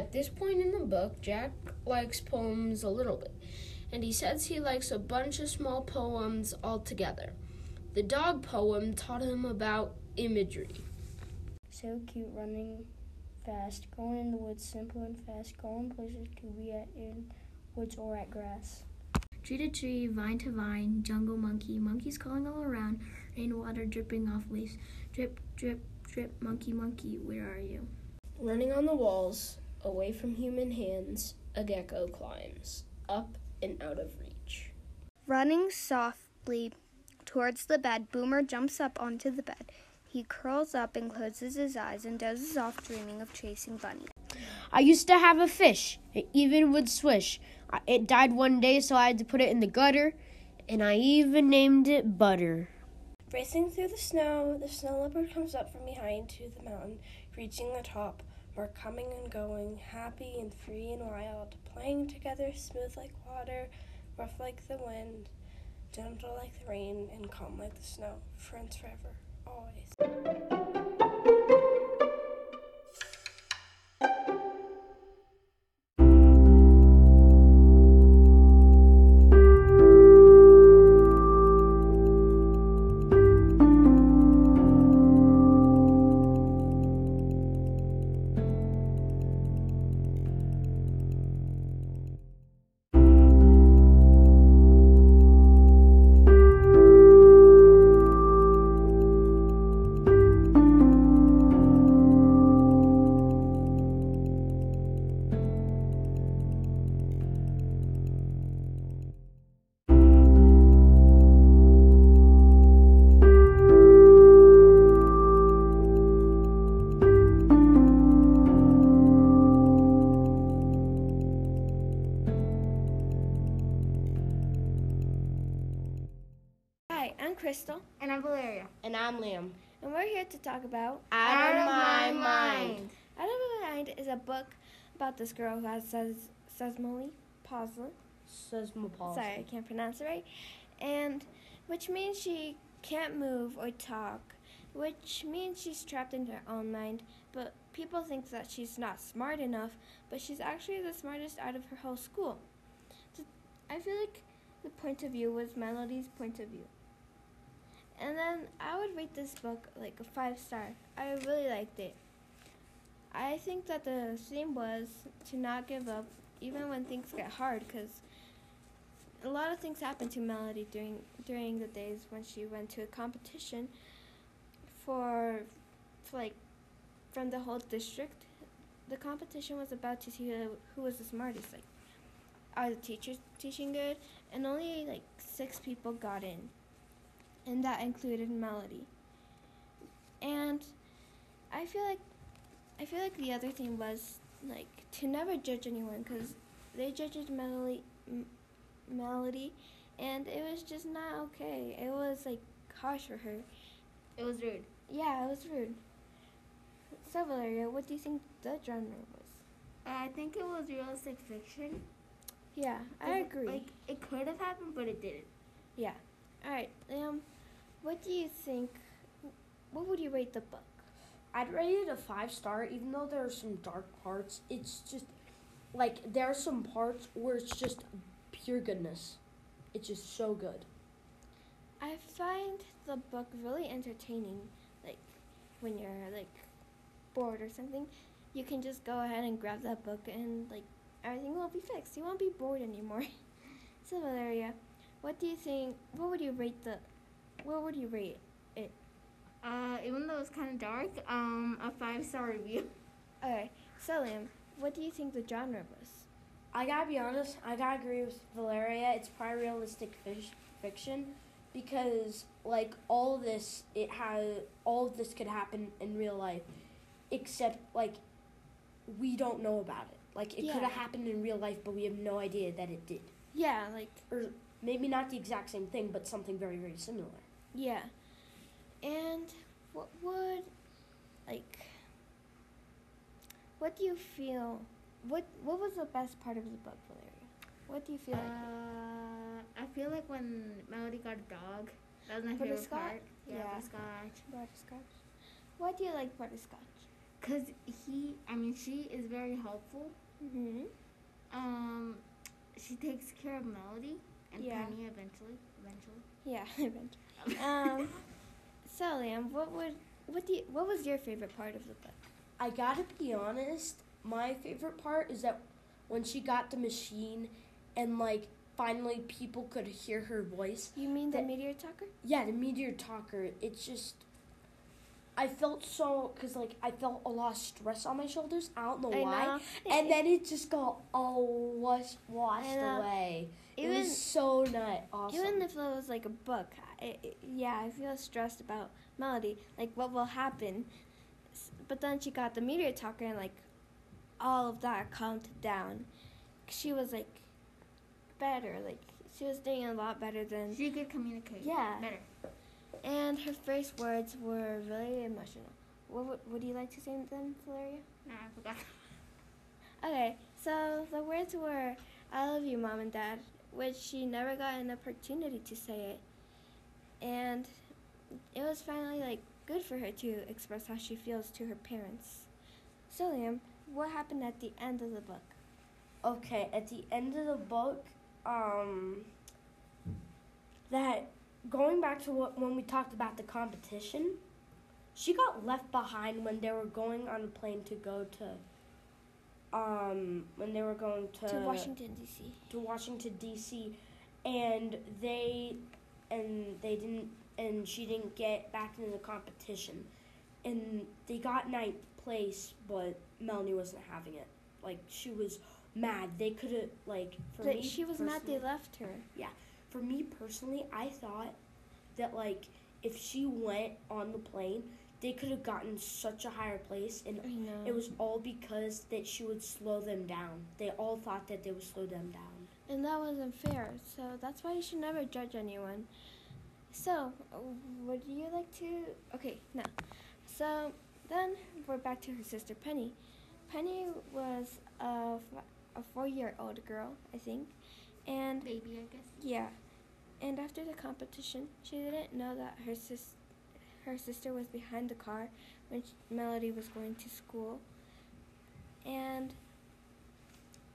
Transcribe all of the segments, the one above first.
At this point in the book, Jack likes poems a little bit, and he says he likes a bunch of small poems altogether. The dog poem taught him about imagery. So cute, running fast, going in the woods, simple and fast, going places to be at in woods or at grass. Tree to tree, vine to vine, jungle monkey, monkeys calling all around, rainwater dripping off leaves, drip, drip, drip, monkey, monkey, where are you? Running on the walls, away from human hands, a gecko climbs, up and out of reach. Running softly towards the bed, Boomer jumps up onto the bed. He curls up and closes his eyes and dozes off, dreaming of chasing Bunny. I used to have a fish. It even would swish. It died one day, so I had to put it in the gutter, and I even named it Butter. Racing through the snow, the snow leopard comes up from behind to the mountain, reaching the top. We're coming and going, happy and free and wild, playing together, smooth like water, rough like the wind, gentle like the rain, and calm like the snow. Friends forever, always. This girl who has ses- sesamoly palsy. Sorry, I can't pronounce it right. And which means she can't move or talk, which means she's trapped in her own mind. But people think that she's not smart enough, but she's actually the smartest out of her whole school. So I feel like the point of view was Melody's point of view. And then I would rate this book like a five star. I really liked it. I think that the theme was to not give up even when things get hard because a lot of things happened to Melody during during the days when she went to a competition for, for like from the whole district. The competition was about to see who, who was the smartest. Like, are the teachers teaching good? And only like six people got in, and that included Melody. And I feel like I feel like the other thing was like to never judge anyone because they judged Melody, M- Melody, and it was just not okay. It was like harsh for her. It was rude. Yeah, it was rude. So Valeria, what do you think the genre was? I think it was realistic fiction. Yeah, I agree. Like it could have happened, but it didn't. Yeah. All right, um, what do you think? What would you rate the book? I'd rate it a five star, even though there are some dark parts. It's just like there are some parts where it's just pure goodness. It's just so good. I find the book really entertaining. Like when you're like bored or something, you can just go ahead and grab that book and like everything will be fixed. You won't be bored anymore. so Valeria, what do you think? What would you rate the? What would you rate? Uh, even though it's kind of dark, um, a five star review. Okay, so Liam, what do you think the genre was? I gotta be honest. I gotta agree with Valeria. It's probably realistic fish, fiction because like all of this, it has all of this could happen in real life, except like we don't know about it. Like it could have happened in real life, but we have no idea that it did. Yeah, like Or maybe not the exact same thing, but something very very similar. yeah. And what would like? What do you feel? What What was the best part of the book, Valeria? What do you feel like? Uh, I feel like when Melody got a dog, that was my favorite part. Yeah, Yeah. butterscotch. Butterscotch. Why do you like butterscotch? Cause he, I mean, she is very helpful. Mm-hmm. Um, she takes care of Melody and Yeah. Penny eventually. Eventually. Yeah, eventually. um, so Liam, um, what would what do you, what was your favorite part of the book? I gotta be honest, my favorite part is that when she got the machine and like finally people could hear her voice. You mean the meteor talker? Yeah, the meteor talker. It's just I felt so because like I felt a lot of stress on my shoulders. I don't know I why. know. And then it just got all washed washed away. it was so nice. Awesome. even if it was like a book, I, yeah, I feel stressed about Melody, like what will happen. But then she got the meteor talker and like all of that calmed down. She was like better, like she was doing a lot better than She could communicate. Yeah. Better. And her first words were really emotional. What would, would you like to say them, Valeria? I forgot. Okay, so the words were, I love you, Mom and Dad, which she never got an opportunity to say it. And it was finally, like, good for her to express how she feels to her parents. So, Liam, what happened at the end of the book? Okay, at the end of the book, um, that going back to what when we talked about the competition, she got left behind when they were going on a plane to go to, um, when they were going to to Washington, D.C. to Washington D.C. and they and they didn't and she didn't get back into the competition, and they got ninth place, but Melanie wasn't having it. Like she was mad. They could have like for That me. she was mad they left her. Yeah. For me personally, I thought that like if she went on the plane, they could have gotten such a higher place, and I know. it was all because that she would slow them down. They all thought that they would slow them down. And that wasn't fair. So that's why you should never judge anyone. So, uh, would you like to? Okay, no. So then we're back to her sister Penny. Penny was a, f- a four-year-old girl, I think, and Baby, I guess. yeah. And after the competition, she didn't know that her sis, her sister was behind the car when sh Melody was going to school. And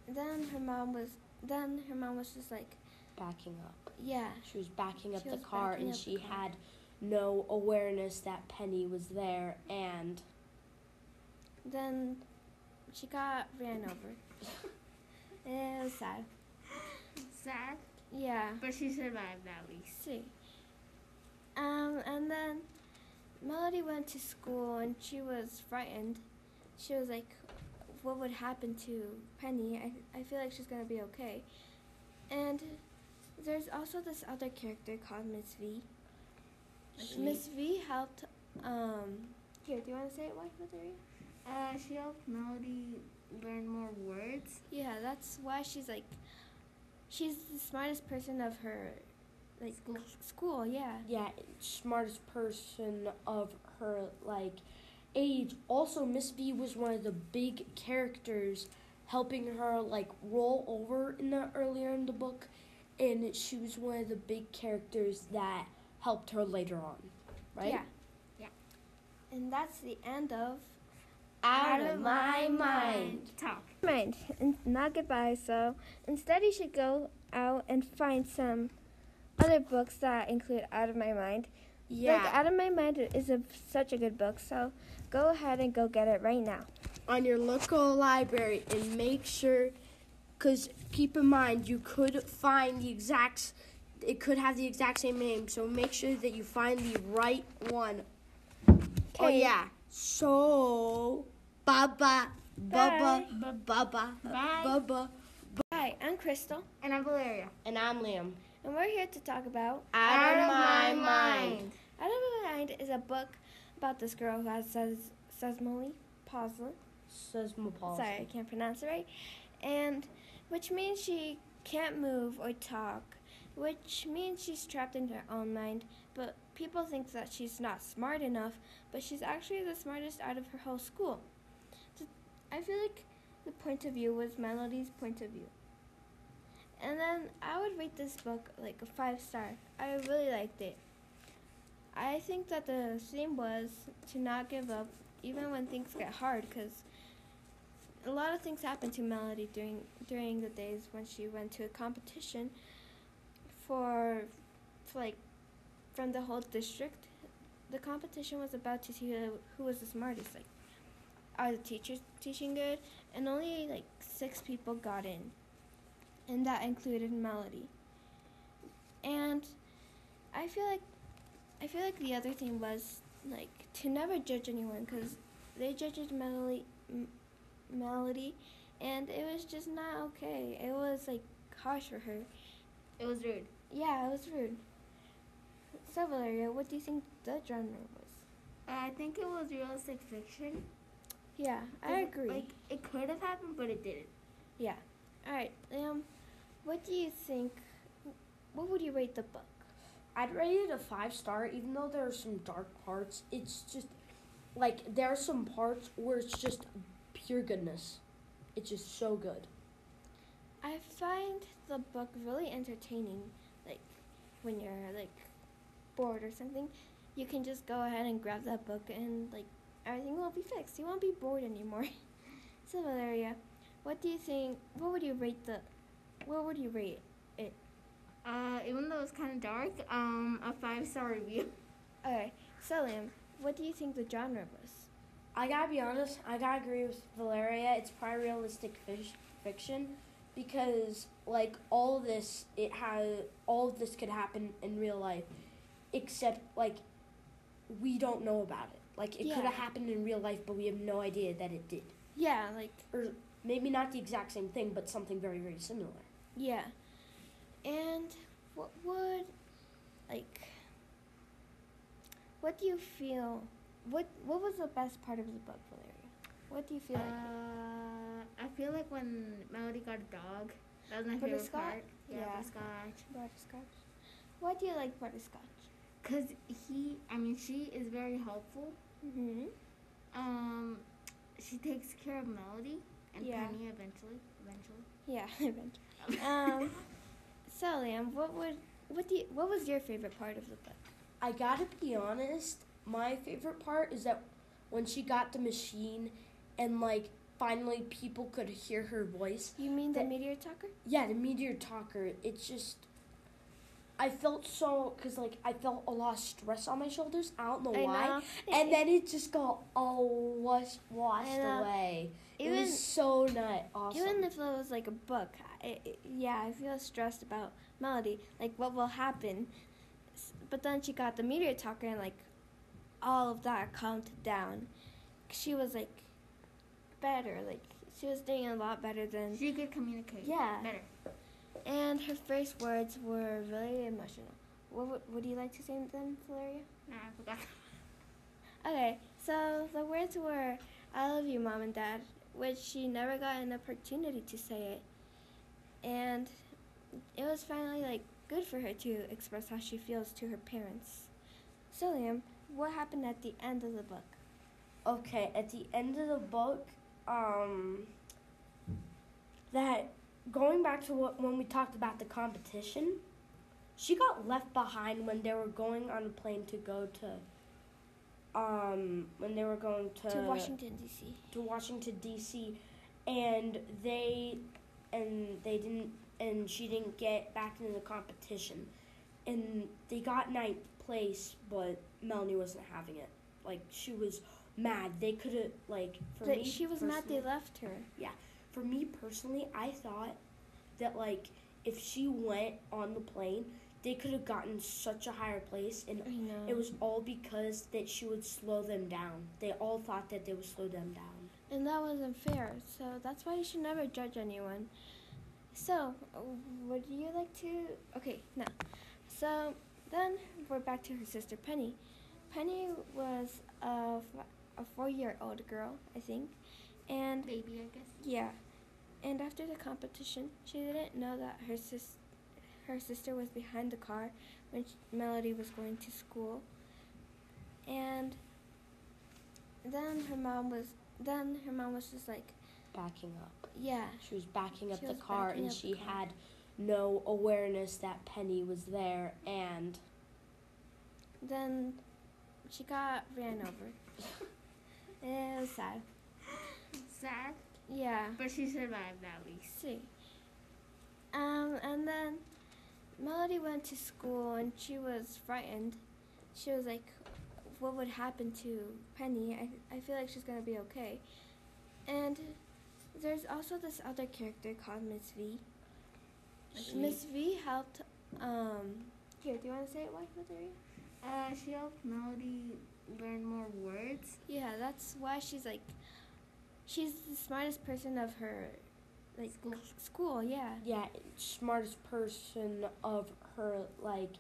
then her mom was then her mom was just like, Backing up. yeah, She was backing up She the car, and she car. had no awareness that Penny was there, and then she got ran over. it was sad. Sad, Yeah. but she survived at least. see. Um, and then Melody went to school and she was frightened. She was like, what would happen to Penny? I, I feel like she's going to be okay. And there's also this other character called Miss V. Miss V helped, um, here, do you want to say it, wife Valeria? Uh, she helped Melody learn more words. Yeah, that's why she's like, she's the smartest person of her, like, School. school yeah. yeah, smartest person of her like age. Also, Miss B was one of the big characters, helping her like roll over in the earlier in the book, and she was one of the big characters that helped her later on, right? Yeah. Yeah. And that's the end of Out, of my mind. Talk. mind. And not goodbye. So instead, you should go out and find some other books that include Out of My Mind. Yeah. Like Out of My Mind is a, such a good book. So go ahead and go get it right now. on your local library and make sure because keep in mind you could find the exact it could have the exact same name so make sure that you find the right one oh Okay. yeah so baba baba baba Bye. baba Hi, I'm Crystal, And I'm Valeria. and i'm liam and we're here to talk about out, of my mind Out of My Mind is a book about this girl who has ses- sesamoly palsy. Sesmopol. Sorry, I can't pronounce it right. And which means she can't move or talk, which means she's trapped in her own mind. But people think that she's not smart enough, but she's actually the smartest out of her whole school. So I feel like the point of view was Melody's point of view. And then I would rate this book like a five star. I really liked it. I think that the theme was to not give up even when things get hard, because a lot of things happened to Melody during during the days when she went to a competition for, like from the whole district. The competition was about to see who, who was the smartest. Like, are the teachers teaching good? And only like six people got in, and that included Melody. And I feel like I feel like the other thing was like to never judge anyone because they judged Melody, M- Melody, and it was just not okay. It was like harsh for her. It was rude. Yeah, it was rude. So Valeria, what do you think the genre was? I think it was realistic fiction. Yeah, I agree. Like it could have happened, but it didn't. Yeah. All right, um, what do you think? What would you rate the book? I'd rate it a five star, even though there are some dark parts. It's just like there are some parts where it's just pure goodness. It's just so good. I find the book really entertaining. Like when you're like bored or something, you can just go ahead and grab that book and like everything will be fixed. You won't be bored anymore. so Valeria, what do you think? What would you rate the? What would you rate? It? Uh, even though it's kind of dark, um, a five star review. Okay, so Liam, what do you think the genre was? I gotta be honest, I gotta agree with Valeria. It's probably realistic fish, fiction because, like, all of this, it has all of this could happen in real life, except like we don't know about it. Like, it could have happened in real life, but we have no idea that it did. Yeah, like Or maybe not the exact same thing, but something very, very similar. Yeah. And what would like? What do you feel? What What was the best part of the book, Valeria? What do you feel like? Uh, I feel like when Melody got a dog, that was my favorite part. Yeah, Yeah. butterscotch. Butterscotch. Why do you like butterscotch? Cause he, I mean, she is very helpful. Mm-hmm. Um, she takes care of Melody and Yeah. Penny eventually. Eventually. Yeah, eventually. Um, so Liam, what would what do you, what was your favorite part of the book? I gotta be honest, my favorite part is that when she got the machine and, like, finally people could hear her voice. You mean the meteor talker? Yeah, the meteor talker. It's just. I felt so because like I felt a lot of stress on my shoulders. I don't know I why. know. And then it just got all washed washed away. it even was so nut awesome. even if it was like a book, I, I- yeah, I feel stressed about Melody, like what will happen. But then she got the meteor talker, and like all of that calmed down. She was like better, like she was doing a lot better than. She could communicate. Yeah. Better. And her first words were really emotional. What would, would you like to say them, Valeria? Nah, I forgot. Okay, so the words were "I love you, mom and dad," which she never got an opportunity to say it, and it was finally like good for her to express how she feels to her parents. So, Liam, what happened at the end of the book? okay, at the end of the book, um, that going back to what when we talked about the competition, she got left behind when they were going on a plane to go to. Um, when they were going to to Washington D.C. to Washington D.C. and they and they didn't and she didn't get back into the competition, and they got ninth place, but Melanie wasn't having it. Like she was mad. They could have like for But me. she was mad they left her. Yeah. For me personally, I thought that like if she went on the plane, they could have gotten such a higher place, and it was all because that she would slow them down. They all thought that they would slow them down. And that wasn't fair. So that's why you should never judge anyone. So, would you like to? Okay, no. So then we're back to her sister Penny. Penny was a, a four-year-old girl, I think, and Baby, I guess. yeah. And after the competition, she didn't know that her sis, her sister was behind the car when sh Melody was going to school. And then her mom was then her mom was just like, Backing up. yeah, She was backing up She the car, and she car. had no awareness that Penny was there, and then she got ran over. And it was sad. Sad, Yeah. but she survived at least. see. Um, and then Melody went to school and she was frightened. She was like, what would happen to Penny? I, I feel like she's going to be okay. And there's also this other character called Miss V. Miss V helped, um, here, do you want to say it, wife Valeria? Uh, she helped Melody learn more words. Yeah, that's why she's like, she's the smartest person of her, like, School. school yeah. Yeah, smartest person of her like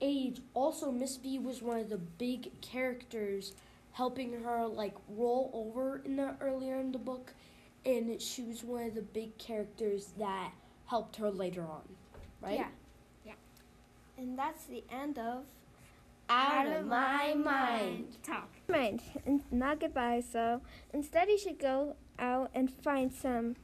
age. Also, Miss B was one of the big characters helping her like roll over in the earlier in the book, and she was one of the big characters that helped her later on, right? Yeah. Yeah. And that's the end of Out of my mind. Talk. mind and not goodbye. So instead, you should go out and find some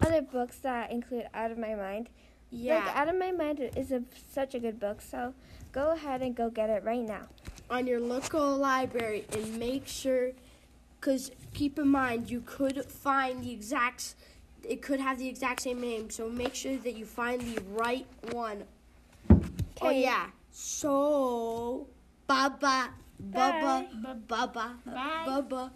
other books that include Out of My Mind. Yeah. Like Out of My Mind is a, such a good book. So go ahead and go get it right now. on your local library and make sure because keep in mind you could find the exact it could have the exact same name so make sure that you find the right one oh Okay. yeah so baba baba baba Bye. baba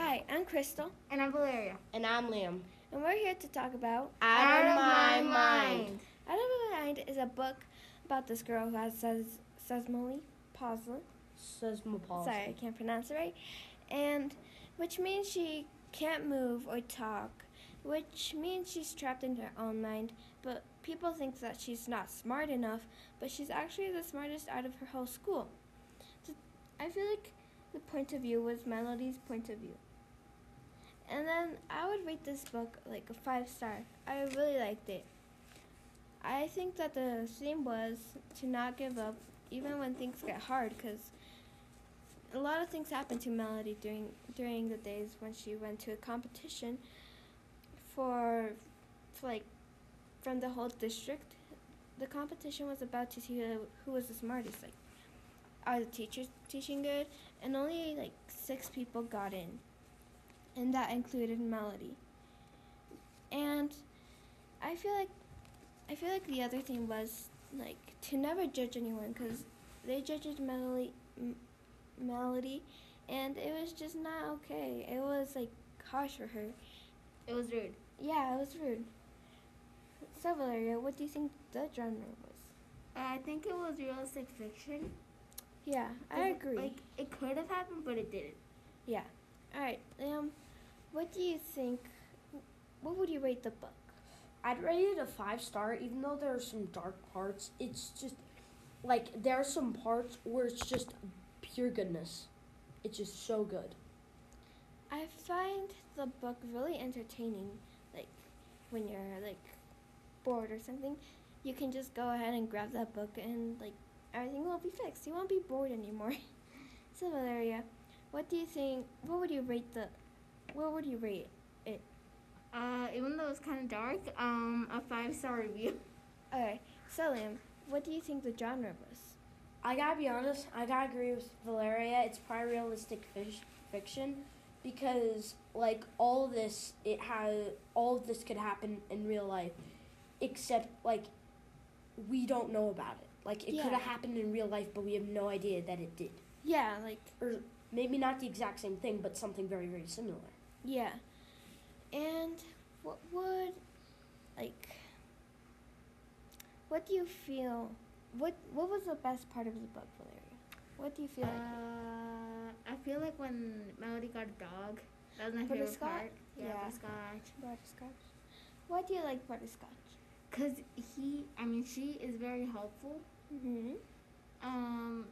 Hi, I'm Crystal, And I'm Valeria. and i'm liam and we're here to talk about out, of my mind Out of My Mind is a book about this girl who has ses- sesamoly palsy. Sorry, I can't pronounce it right. And which means she can't move or talk, which means she's trapped in her own mind. But people think that she's not smart enough, but she's actually the smartest out of her whole school. So I feel like the point of view was Melody's point of view. And then I would rate this book like a five star. I really liked it. I think that the theme was to not give up even when things get hard because a lot of things happened to Melody during during the days when she went to a competition for, like from the whole district. The competition was about to see who, who was the smartest. Like, are the teachers teaching good? And only like six people got in, and that included Melody. And I feel like I feel like the other thing was like to never judge anyone because they judged Melody, M- Melody, and it was just not okay. It was like harsh for her. It was rude. Yeah, it was rude. So Valeria, what do you think the genre was? I think it was realistic fiction. Yeah, I agree. Like it could have happened, but it didn't. yeah. All right, Liam, what do you think? What would you rate the book? I'd rate it a five star, even though there are some dark parts. It's just like there are some parts where it's just pure goodness. It's just so good. I find the book really entertaining. Like when you're like bored or something, you can just go ahead and grab that book and like everything will be fixed. You won't be bored anymore. so Valeria, what do you think? What would you rate the? What would you rate? Uh, even though it's kind of dark, um, a five star review. Okay, so Liam, what do you think the genre was? I gotta be honest, I gotta agree with Valeria. It's probably realistic fish, fiction because, like, all this, it has all of this could happen in real life, except like we don't know about it. Like, it could have happened in real life, but we have no idea that it did. Yeah, like Or maybe not the exact same thing, but something very, very similar. yeah. And what would like? What do you feel? What What was the best part of the book, Valeria? What do you feel like? Uh, I feel like when Melody got a dog, that was my favorite part. Yeah, Yeah. butterscotch. Butterscotch. Why do you like butterscotch? Cause he, I mean, she is very helpful. Mm-hmm. Um,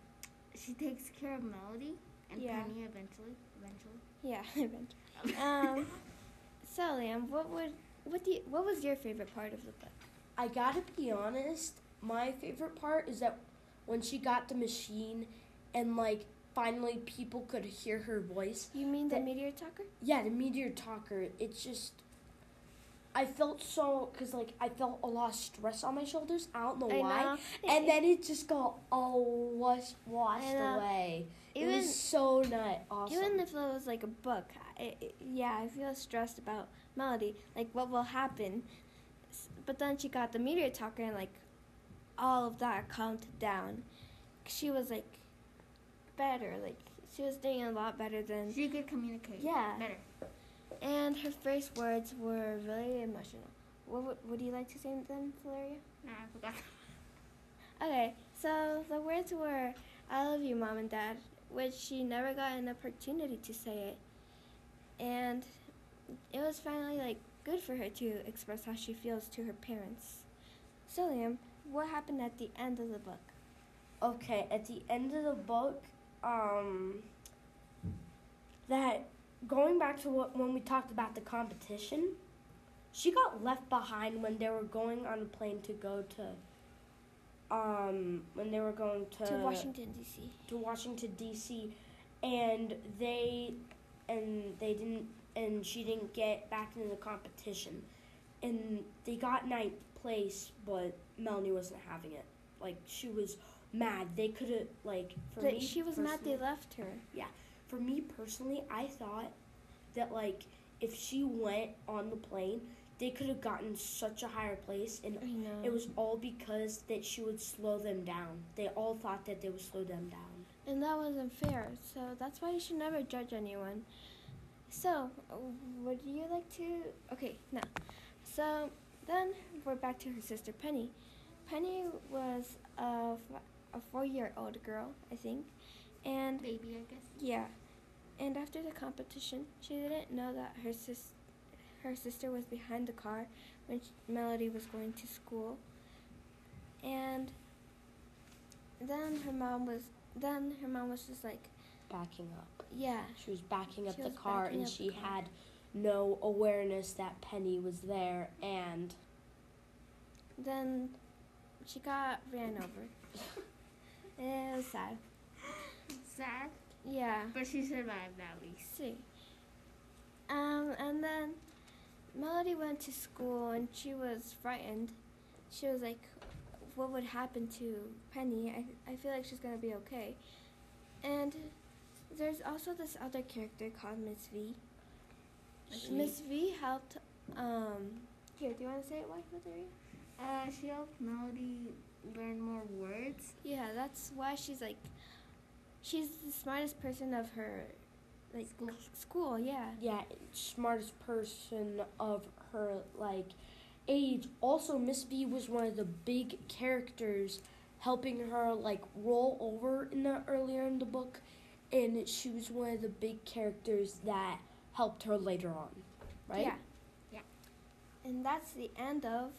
she takes care of Melody and Yeah. Penny eventually. Eventually. Yeah, eventually. um, so Liam, um, what would what do you, what was your favorite part of the book? I gotta be honest, my favorite part is that when she got the machine and, like, finally people could hear her voice. You mean the That- meteor talker? Yeah, the meteor talker. It's just I felt so because like I felt a lot of stress on my shoulders. I don't know I why. know. And then it just got all washed washed away. it Even was so nut awesome. even if it was like a book, I, I- yeah, I feel stressed about Melody, like what will happen. But then she got the meteor talker, and like all of that calmed down. She was like better, like she was doing a lot better than. She could communicate. Yeah. Better. And her first words were really emotional. What would, would you like to say them, Valeria? Nah, I forgot. Okay, so the words were I love you, mom and dad, which she never got an opportunity to say it. And it was finally like good for her to express how she feels to her parents. So, Liam, what happened at the end of the book? okay, at the end of the book, um, that going back to what when we talked about the competition, she got left behind when they were going on a plane to go to, um, when they were going to to Washington, D.C. to Washington D.C. and they and they didn't and she didn't get back into the competition. And they got ninth place but Melanie wasn't having it. Like she was mad. They could have like for But me she was mad they left her. Yeah. For me personally I thought that like if she went on the plane they could have gotten such a higher place and it was all because that she would slow them down. They all thought that they would slow them down And that wasn't fair. So that's why you should never judge anyone. So, would you like to? Okay, no. So then we're back to her sister Penny. Penny was a, f- a four-year-old girl, I think, and Baby, I guess. yeah. And after the competition, she didn't know that her sis, her sister was behind the car when sh Melody was going to school. And then her mom was then her mom was just like, backing up yeah, She was backing up She the car and she car. had no awareness that Penny was there and then she got ran over. it was sad. Sad, Yeah. but she survived at least. see. Um, and then Melody went to school and she was frightened. She was like, "What would happen to Penny? I I feel like she's gonna be okay." And there's also this other character called Miss V. Miss V helped. Um, here, do you want to say it, wife Valeria? Uh, she helped Melody learn more words. Yeah, that's why she's like, she's the smartest person of her, like School. school. Yeah. yeah, smartest person of her like age. Also, Miss B was one of the big characters helping her like roll over in the earlier in the book and she was one of the big characters that helped her later on. Right? Yeah. Yeah. And that's the end of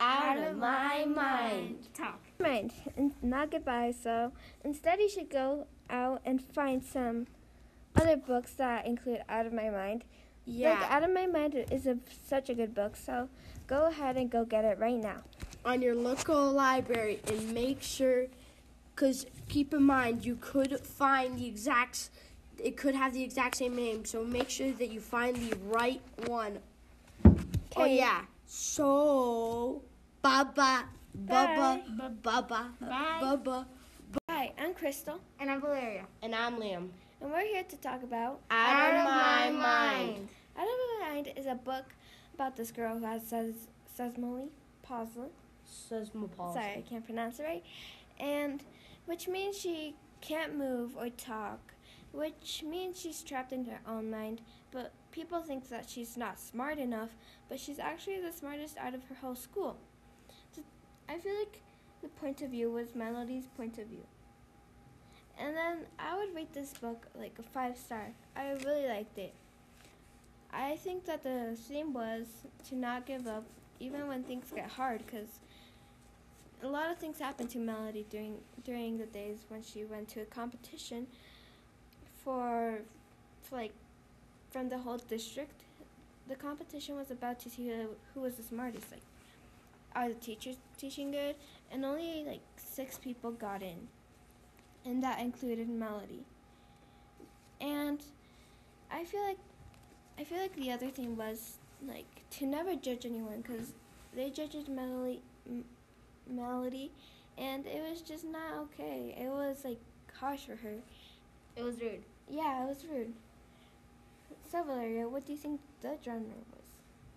Out, of my mind. Talk. mind and not goodbye. So instead, you should go out and find some other books that include Out of My Mind. Yeah. Like Out of My Mind is a, such a good book. So go ahead and go get it right now. on your local library and make sure because keep in mind you could find the exact it could have the exact same name so make sure that you find the right one oh Okay. yeah so baba baba baba Bye. baba Hi, I'm Crystal, And I'm Valeria. and i'm liam and we're here to talk about out, of my mind Out of My Mind is a book about this girl who has ses- sesamoly palsy. Sorry, I can't pronounce it right. And which means she can't move or talk, which means she's trapped in her own mind. But people think that she's not smart enough, but she's actually the smartest out of her whole school. So I feel like the point of view was Melody's point of view. And then I would rate this book like a five star. I really liked it. I think that the theme was to not give up even when things get hard because a lot of things happened to Melody during during the days when she went to a competition for, for like from the whole district. The competition was about to see who, who was the smartest. Like, are the teachers teaching good? And only like six people got in, and that included Melody. And I feel like I feel like the other thing was like to never judge anyone because they judged Melody, M- Melody, and it was just not okay. It was like harsh for her. It was rude. Yeah, it was rude. So Valeria, what do you think the genre was?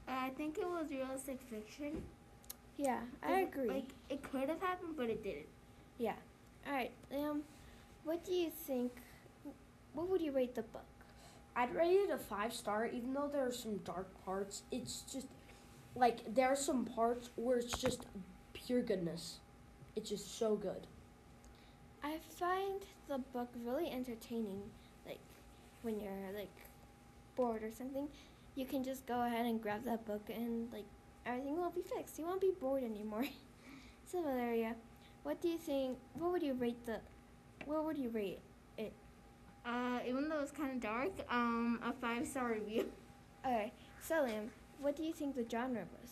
I think it was realistic fiction. Yeah, I agree. Like it could have happened, but it didn't. Yeah. All right, um, what do you think? What would you rate the book? I'd rate it a five star, even though there are some dark parts. It's just like there are some parts where it's just pure goodness. It's just so good. I find the book really entertaining. Like when you're like bored or something, you can just go ahead and grab that book and like everything will be fixed. You won't be bored anymore. so Valeria, what do you think? What would you rate the? What would you rate? Uh, even though it's kind of dark, um, a five star review. Okay, so Liam, what do you think the genre was?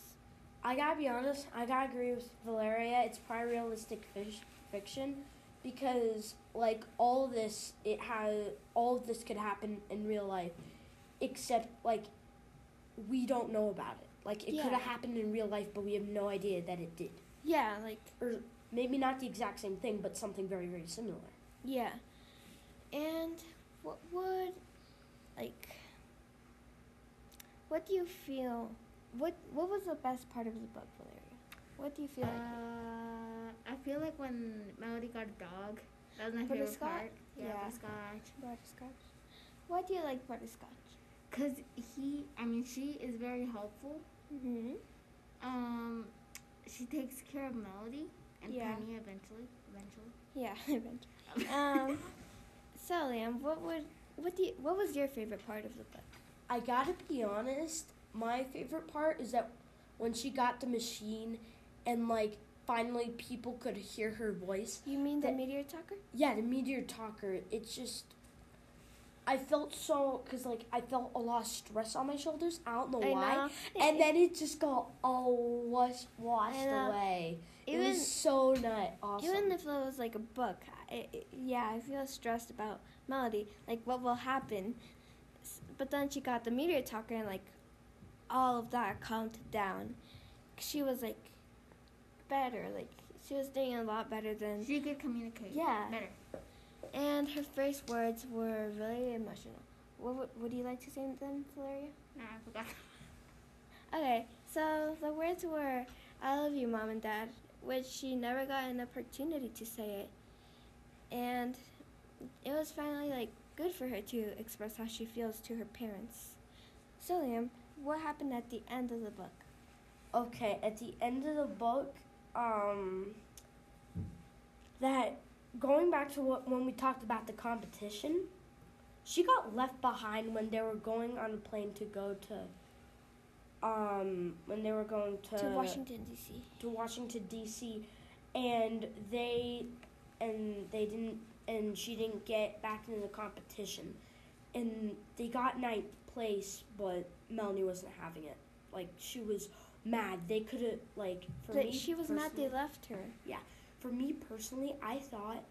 I gotta be honest, I gotta agree with Valeria. It's probably realistic fish, fiction because like all of this, it has all of this could happen in real life, except like we don't know about it. Like it could have happened in real life, but we have no idea that it did. Yeah, like Or maybe not the exact same thing, but something very very similar. yeah. And what would like? What do you feel? What What was the best part of the book, Valeria? What do you feel like? Uh, I feel like when Melody got a dog, that was my favorite part. Yeah, Yeah. butterscotch. Butterscotch. Why do you like butterscotch? Cause he, I mean, she is very helpful. Mm-hmm. Um, she takes care of Melody and Yeah. Penny eventually. Eventually. Yeah, eventually. um, so Liam, um, what would what do you, what was your favorite part of the book? I gotta be honest, my favorite part is that when she got the machine and like finally people could hear her voice. You mean the The- meteor talker? Yeah, the meteor talker. It's just I felt so because like I felt a lot of stress on my shoulders. I don't know I why. know. And then it just got all washed washed away. it was so nice. Awesome. even if it was like a book, I, yeah, I feel stressed about Melody, like what will happen. But then she got the meteor talker, and like all of that calmed down. She was like better, like she was doing a lot better than. She could communicate. Yeah. Better. And her first words were really emotional. What would, would you like to say them, Valeria? Nah, I forgot. Okay, so the words were I love you, mom and dad, which she never got an opportunity to say it. And it was finally like good for her to express how she feels to her parents. So Liam, what happened at the end of the book? Okay, at the end of the book, um, that going back to what when we talked about the competition, she got left behind when they were going on a plane to go to, um, when they were going to to Washington D.C. to Washington D.C. and they and they didn't and she didn't get back into the competition, and they got ninth place, but Melanie wasn't having it. Like she was mad. They could have like for That me. she was mad they left her. Yeah. For me personally, I thought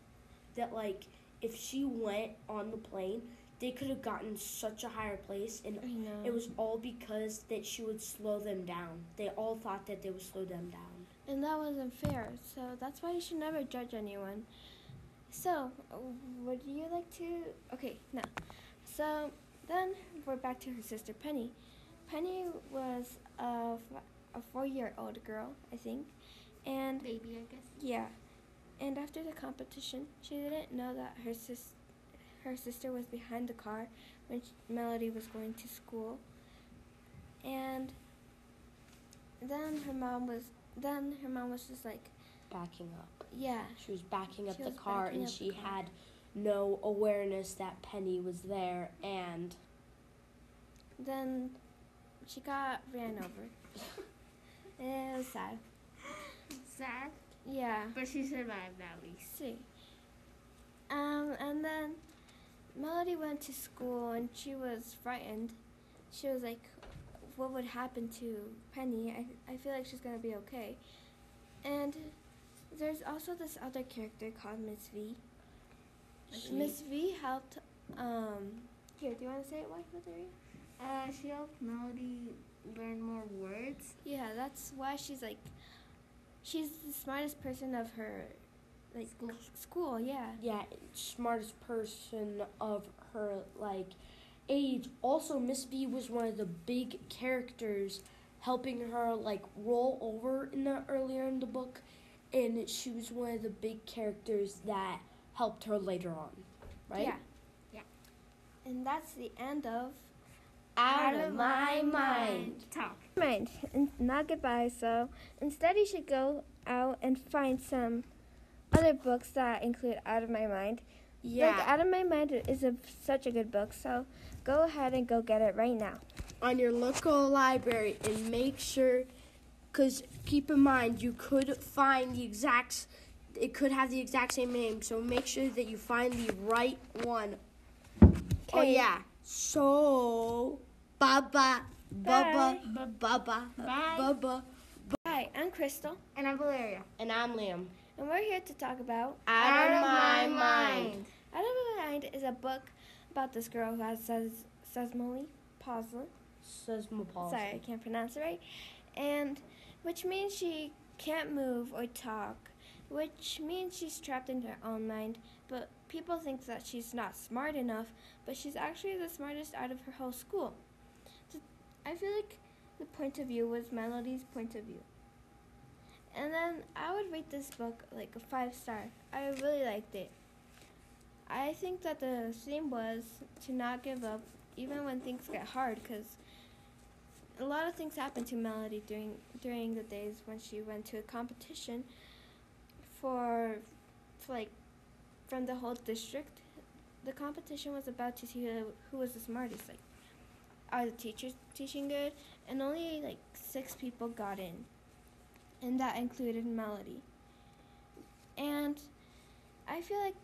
that like if she went on the plane, they could have gotten such a higher place, and it was all because that she would slow them down. They all thought that they would slow them down. And that wasn't fair. So that's why you should never judge anyone. So, would you like to? Okay, now. So then we're back to her sister Penny. Penny was a, a four-year-old girl, I think, and Baby, I guess. yeah. And after the competition, she didn't know that her sis, her sister was behind the car when sh Melody was going to school. And then her mom was then her mom was just like, Backing up. yeah, She was backing up She the car, and she car. had no awareness that Penny was there, and then she got ran over. it was sad. Sad, Yeah. but she survived at least. see. Um, and then Melody went to school and she was frightened. She was like, what would happen to Penny? I, I feel like she's gonna be okay. And there's also this other character called Miss V. Miss V helped, um, here, do you want to say it, wife Valeria? Uh, she helped Melody learn more words. Yeah, that's why she's like, she's the smartest person of her, like School. school. Yeah. Yeah, smartest person of her like age. Also, Miss V was one of the big characters helping her like roll over in the earlier in the book, and she was one of the big characters that helped her later on, right? Yeah. Yeah. And that's the end of Out, of my mind. Talk. mind and not goodbye. So instead, you should go out and find some other books that include Out of My Mind. Yeah. Like Out of My Mind is a, such a good book. So go ahead and go get it right now. on your local library and make sure because keep in mind you could find the exact it could have the exact same name so make sure that you find the right one oh Okay. yeah so baba baba baba Bye. baba Hi, I'm Crystal, And I'm Valeria. and i'm liam and we're here to talk about out, of my mind Out of My Mind is a book about this girl who has ses- sesamoly palsy. Sesmopol. Sorry, I can't pronounce it right. And which means she can't move or talk, which means she's trapped in her own mind. But people think that she's not smart enough, but she's actually the smartest out of her whole school. So I feel like the point of view was Melody's point of view. And then I would rate this book like a five star. I really liked it. I think that the theme was to not give up even when things get hard because a lot of things happened to Melody during during the days when she went to a competition for, like from the whole district. The competition was about to see who, who was the smartest. Like, are the teachers teaching good? And only like six people got in, and that included Melody. And I feel like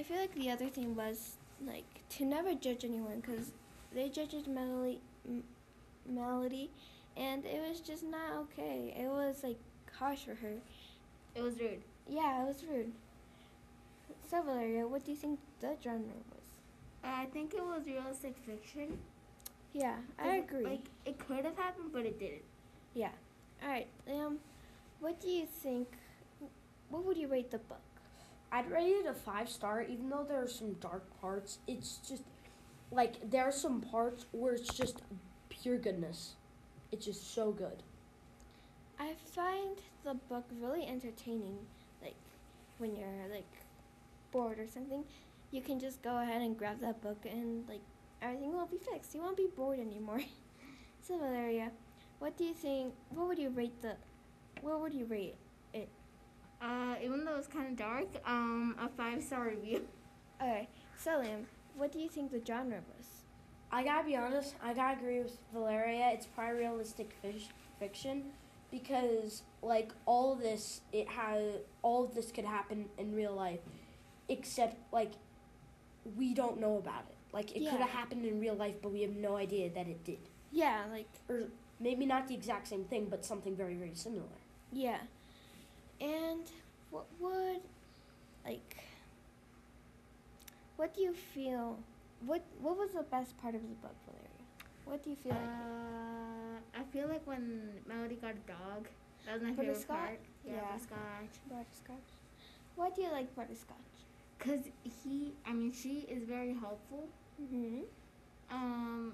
I feel like the other thing was like to never judge anyone because they judged Melody, M- Melody, and it was just not okay. It was like harsh for her. It was rude. Yeah, it was rude. So Valeria, what do you think the genre was? I think it was realistic fiction. Yeah, I agree. Like it could have happened, but it didn't. yeah. All right. Um, what do you think? What would you rate the book? I'd rate it a five star, even though there are some dark parts. It's just like there are some parts where it's just pure goodness. It's just so good. I find the book really entertaining. Like when you're like bored or something, you can just go ahead and grab that book and like everything will be fixed. You won't be bored anymore. so Valeria, what do you think? What would you rate the? What would you rate? Uh, even though it's kind of dark, um, a five star review. Okay, so Liam, what do you think the genre was? I gotta be honest, I gotta agree with Valeria. It's probably realistic fish, fiction because, like, all of this, it has all of this could happen in real life, except like we don't know about it. Like, it could have happened in real life, but we have no idea that it did. Yeah, like Or maybe not the exact same thing, but something very, very similar. yeah. And what would like? What do you feel? What What was the best part of the book, Valeria? What do you feel like? Uh, I feel like when Melody got a dog, that was my favorite part. Yeah, Yeah. butterscotch. Butterscotch. Why do you like butterscotch? Cause he, I mean, she is very helpful. Mm-hmm. Um,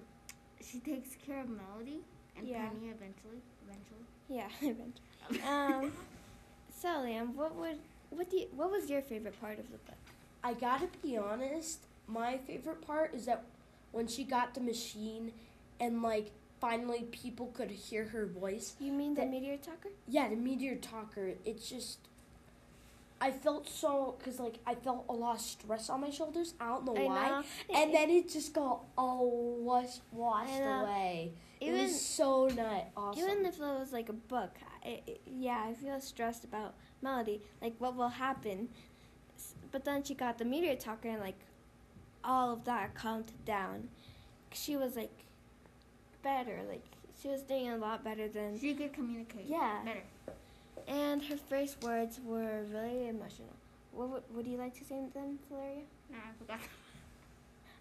she takes care of Melody and Yeah. Penny eventually. Eventually. Yeah, eventually. um, so Liam, what would what do you, what was your favorite part of the book? I gotta be honest, my favorite part is that when she got the machine and, like, finally people could hear her voice. You mean the Medi-Talker? Yeah, the Medi-Talker. It's just. I felt so because like I felt a lot of stress on my shoulders. I don't know I why. know. And then it just got all wash, washed away. it even was so nice. Awesome. even if it was like a book, I, I- yeah, I feel stressed about Melody, like what will happen. But then she got the Medi-Talker, and like all of that calmed down. She was like better, like she was doing a lot better than. She could communicate. Yeah. Better. And her first words were really emotional. What would, would you like to say them, Valeria? Nah, I forgot.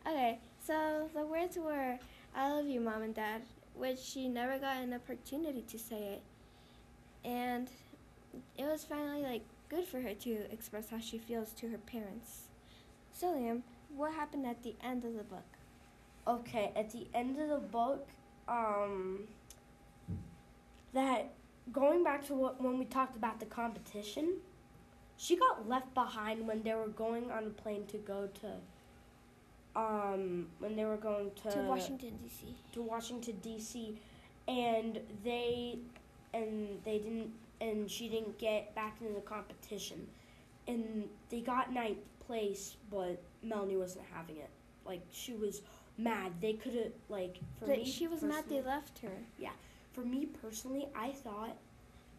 Okay, so the words were, I love you, mom and dad, which she never got an opportunity to say it. And it was finally like good for her to express how she feels to her parents. So, Liam, what happened at the end of the book? Okay, at the end of the book, um, that going back to what when we talked about the competition, she got left behind when they were going on a plane to go to, um, when they were going to to Washington, D.C. to Washington D.C. and they and they didn't and she didn't get back into the competition, and they got ninth place, but Melanie wasn't having it. Like she was mad. They could have like for But me. she was mad they left her. Yeah. For me personally, I thought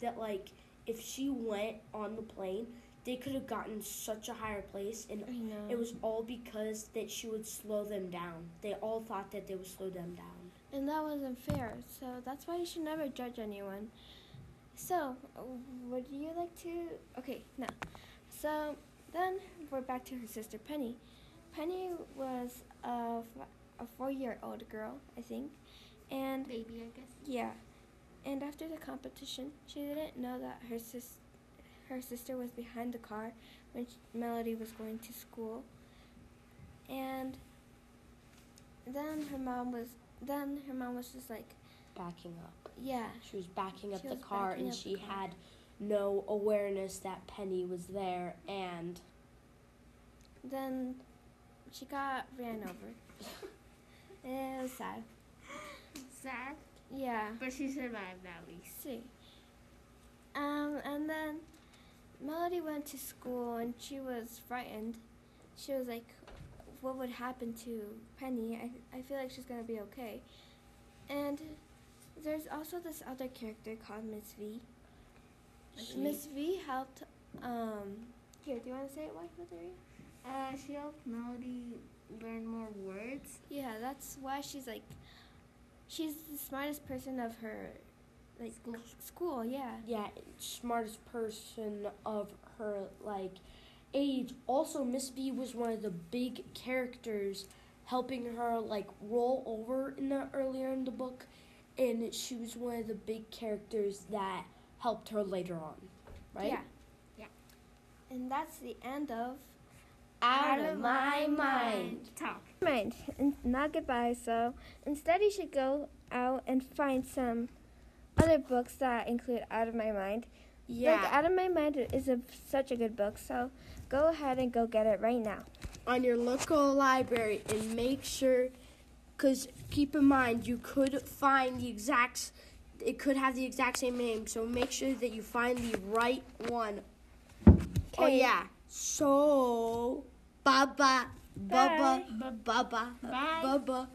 that like if she went on the plane, they could have gotten such a higher place, and it was all because that she would slow them down. They all thought that they would slow them down. And that wasn't fair. So that's why you should never judge anyone. So, would you like to? Okay, no. So then we're back to her sister Penny. Penny was a, f- a four-year-old girl, I think, and Baby, I guess. yeah. And after the competition, she didn't know that her sis, her sister was behind the car when sh Melody was going to school. And then her mom was then her mom was just like, Backing up. yeah, She was backing up She the car and she car. had no awareness that Penny was there and then she got ran over. it was sad. Sad, Yeah. but she survived at least. see. Um, and then Melody went to school and she was frightened. She was like, what would happen to Penny? I, I feel like she's going to be okay. And there's also this other character called Miss V. Miss V helped, um, here, do you want to say it, wife Valeria? Uh, she helped Melody learn more words. Yeah, that's why she's like, she's the smartest person of her, like, School. school yeah. yeah, smartest person of her like age. Also, Miss V was one of the big characters helping her like roll over in the earlier in the book and she was one of the big characters that helped her later on. Right? Yeah. Yeah. And that's the end of Out of my mind. Talk. mind. And not goodbye. So instead, you should go out and find some other books that include Out of My Mind. Yeah. Like Out of My Mind is a, such a good book. So go ahead and go get it right now. on your local library and make sure because keep in mind you could find the exact it could have the exact same name so make sure that you find the right one oh Okay. yeah so baba baba baba Bye. baba